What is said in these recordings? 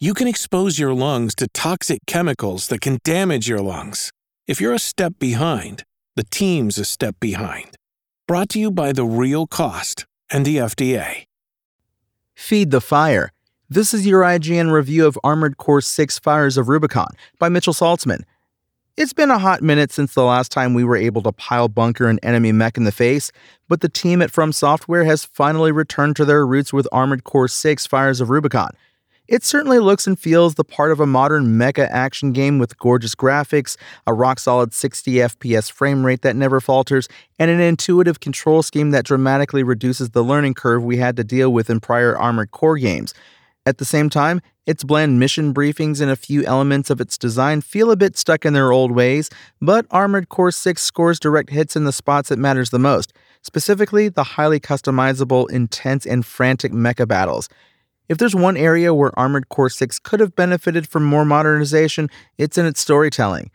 you can expose your lungs to toxic chemicals that can damage your lungs. If you're a step behind, the team's a step behind. Brought to you by The Real Cost and the FDA. Feed the Fire. This is your IGN review of Armored Core 6 Fires of Rubicon by Mitchell Saltzman. It's been a hot minute since the last time we were able to pile bunker an enemy mech in the face, but the team at From Software has finally returned to their roots with Armored Core 6 Fires of Rubicon. It certainly looks and feels the part of a modern mecha action game with gorgeous graphics, a rock solid 60 FPS frame rate that never falters, and an intuitive control scheme that dramatically reduces the learning curve we had to deal with in prior Armored Core games. At the same time, its bland mission briefings and a few elements of its design feel a bit stuck in their old ways, but Armored Core 6 scores direct hits in the spots that matters the most, specifically the highly customizable, intense, and frantic mecha battles. If there's one area where Armored Core 6 could have benefited from more modernization, it's in its storytelling.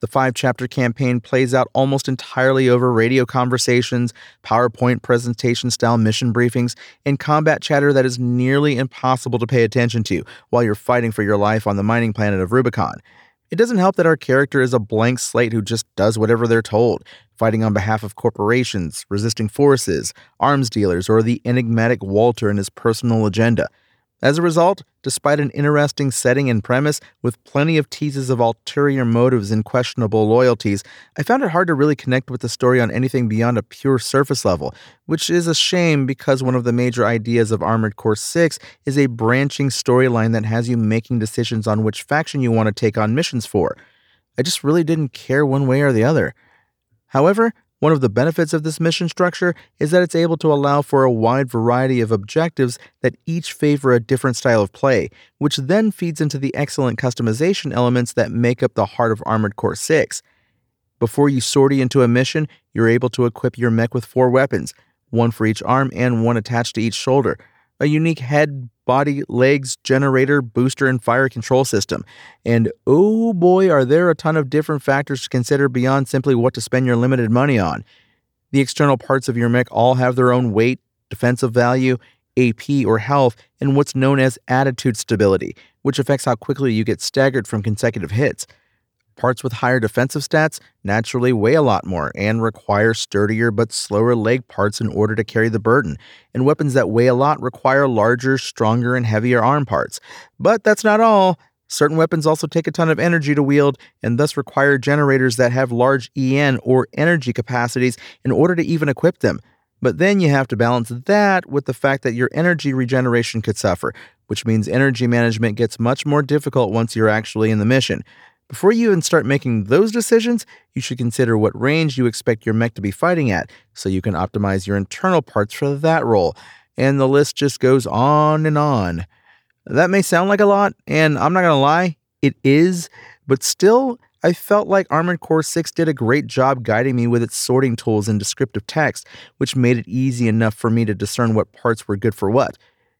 The five chapter campaign plays out almost entirely over radio conversations, PowerPoint presentation style mission briefings, and combat chatter that is nearly impossible to pay attention to while you're fighting for your life on the mining planet of Rubicon. It doesn't help that our character is a blank slate who just does whatever they're told, fighting on behalf of corporations, resisting forces, arms dealers, or the enigmatic Walter and his personal agenda. As a result, despite an interesting setting and premise with plenty of teases of ulterior motives and questionable loyalties, I found it hard to really connect with the story on anything beyond a pure surface level, which is a shame because one of the major ideas of Armored Core 6 is a branching storyline that has you making decisions on which faction you want to take on missions for. I just really didn't care one way or the other. However, one of the benefits of this mission structure is that it's able to allow for a wide variety of objectives that each favor a different style of play, which then feeds into the excellent customization elements that make up the heart of Armored Core 6. Before you sortie into a mission, you're able to equip your mech with four weapons, one for each arm and one attached to each shoulder, a unique head, body, legs, generator, booster, and fire control system. And oh boy, are there a ton of different factors to consider beyond simply what to spend your limited money on. The external parts of your mech all have their own weight, defensive value, AP or health, and what's known as attitude stability, which affects how quickly you get staggered from consecutive hits. Parts with higher defensive stats naturally weigh a lot more and require sturdier but slower leg parts in order to carry the burden, and weapons that weigh a lot require larger, stronger, and heavier arm parts. But that's not all. Certain weapons also take a ton of energy to wield and thus require generators that have large EN or energy capacities in order to even equip them. But then you have to balance that with the fact that your energy regeneration could suffer, which means energy management gets much more difficult once you're actually in the mission. Before you even start making those decisions, you should consider what range you expect your mech to be fighting at so you can optimize your internal parts for that role. And the list just goes on and on. That may sound like a lot, and I'm not gonna lie, it is, but still, I felt like Armored Core 6 did a great job guiding me with its sorting tools and descriptive text, which made it easy enough for me to discern what parts were good for what.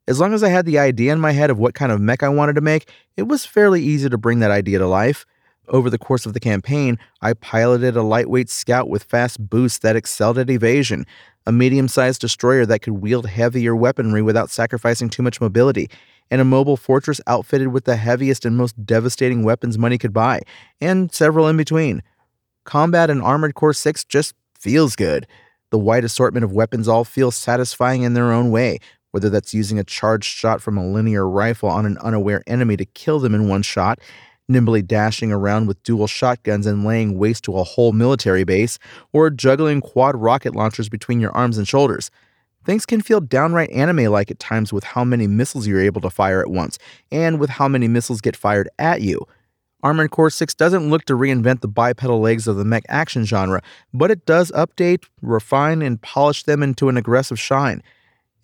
As long as I had the idea in my head of what kind of mech I wanted to make, it was fairly easy to bring that idea to life. Over the course of the campaign, I piloted a lightweight scout with fast boosts that excelled at evasion, a medium sized destroyer that could wield heavier weaponry without sacrificing too much mobility, and a mobile fortress outfitted with the heaviest and most devastating weapons money could buy, and several in between. Combat in Armored Core 6 just feels good. The wide assortment of weapons all feel satisfying in their own way, whether that's using a charged shot from a linear rifle on an unaware enemy to kill them in one shot nimbly dashing around with dual shotguns and laying waste to a whole military base, or juggling quad rocket launchers between your arms and shoulders. Things can feel downright anime like at times with how many missiles you're able to fire at once, and with how many missiles get fired at you. Armored Core 6 doesn't look to reinvent the bipedal legs of the mech action genre, but it does update, refine, and polish them into an aggressive shine.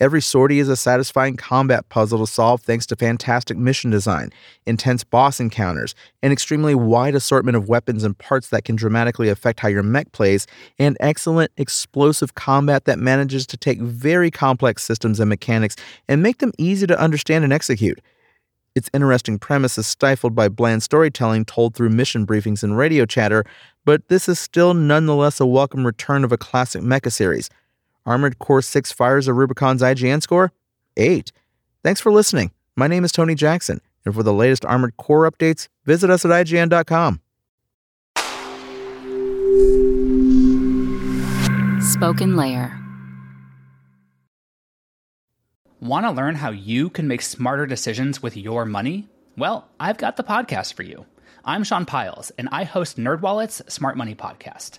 Every sortie is a satisfying combat puzzle to solve thanks to fantastic mission design, intense boss encounters, an extremely wide assortment of weapons and parts that can dramatically affect how your mech plays, and excellent explosive combat that manages to take very complex systems and mechanics and make them easy to understand and execute. Its interesting premise is stifled by bland storytelling told through mission briefings and radio chatter, but this is still nonetheless a welcome return of a classic mecha series. Armored Core 6 Fires of Rubicon's IGN score? 8. Thanks for listening. My name is Tony Jackson, and for the latest Armored Core updates, visit us at IGN.com. Spoken Layer. Want to learn how you can make smarter decisions with your money? Well, I've got the podcast for you. I'm Sean Pyles, and I host NerdWallet's Smart Money Podcast.